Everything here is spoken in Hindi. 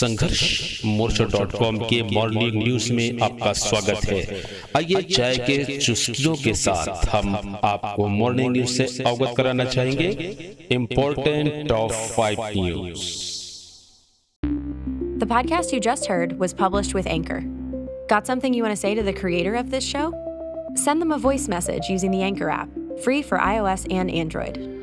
संघर्ष मोर्चा डॉट कॉम के मॉर्निंग न्यूज़ में आपका स्वागत है आइए चाय के चुस्कियों के साथ हम आपको मॉर्निंग न्यूज़ से अवगत कराना चाहेंगे important top five news The podcast you just heard was published with Anchor. Got something you want to say to the creator of this show? Send them a voice message using the Anchor app, free for iOS and Android.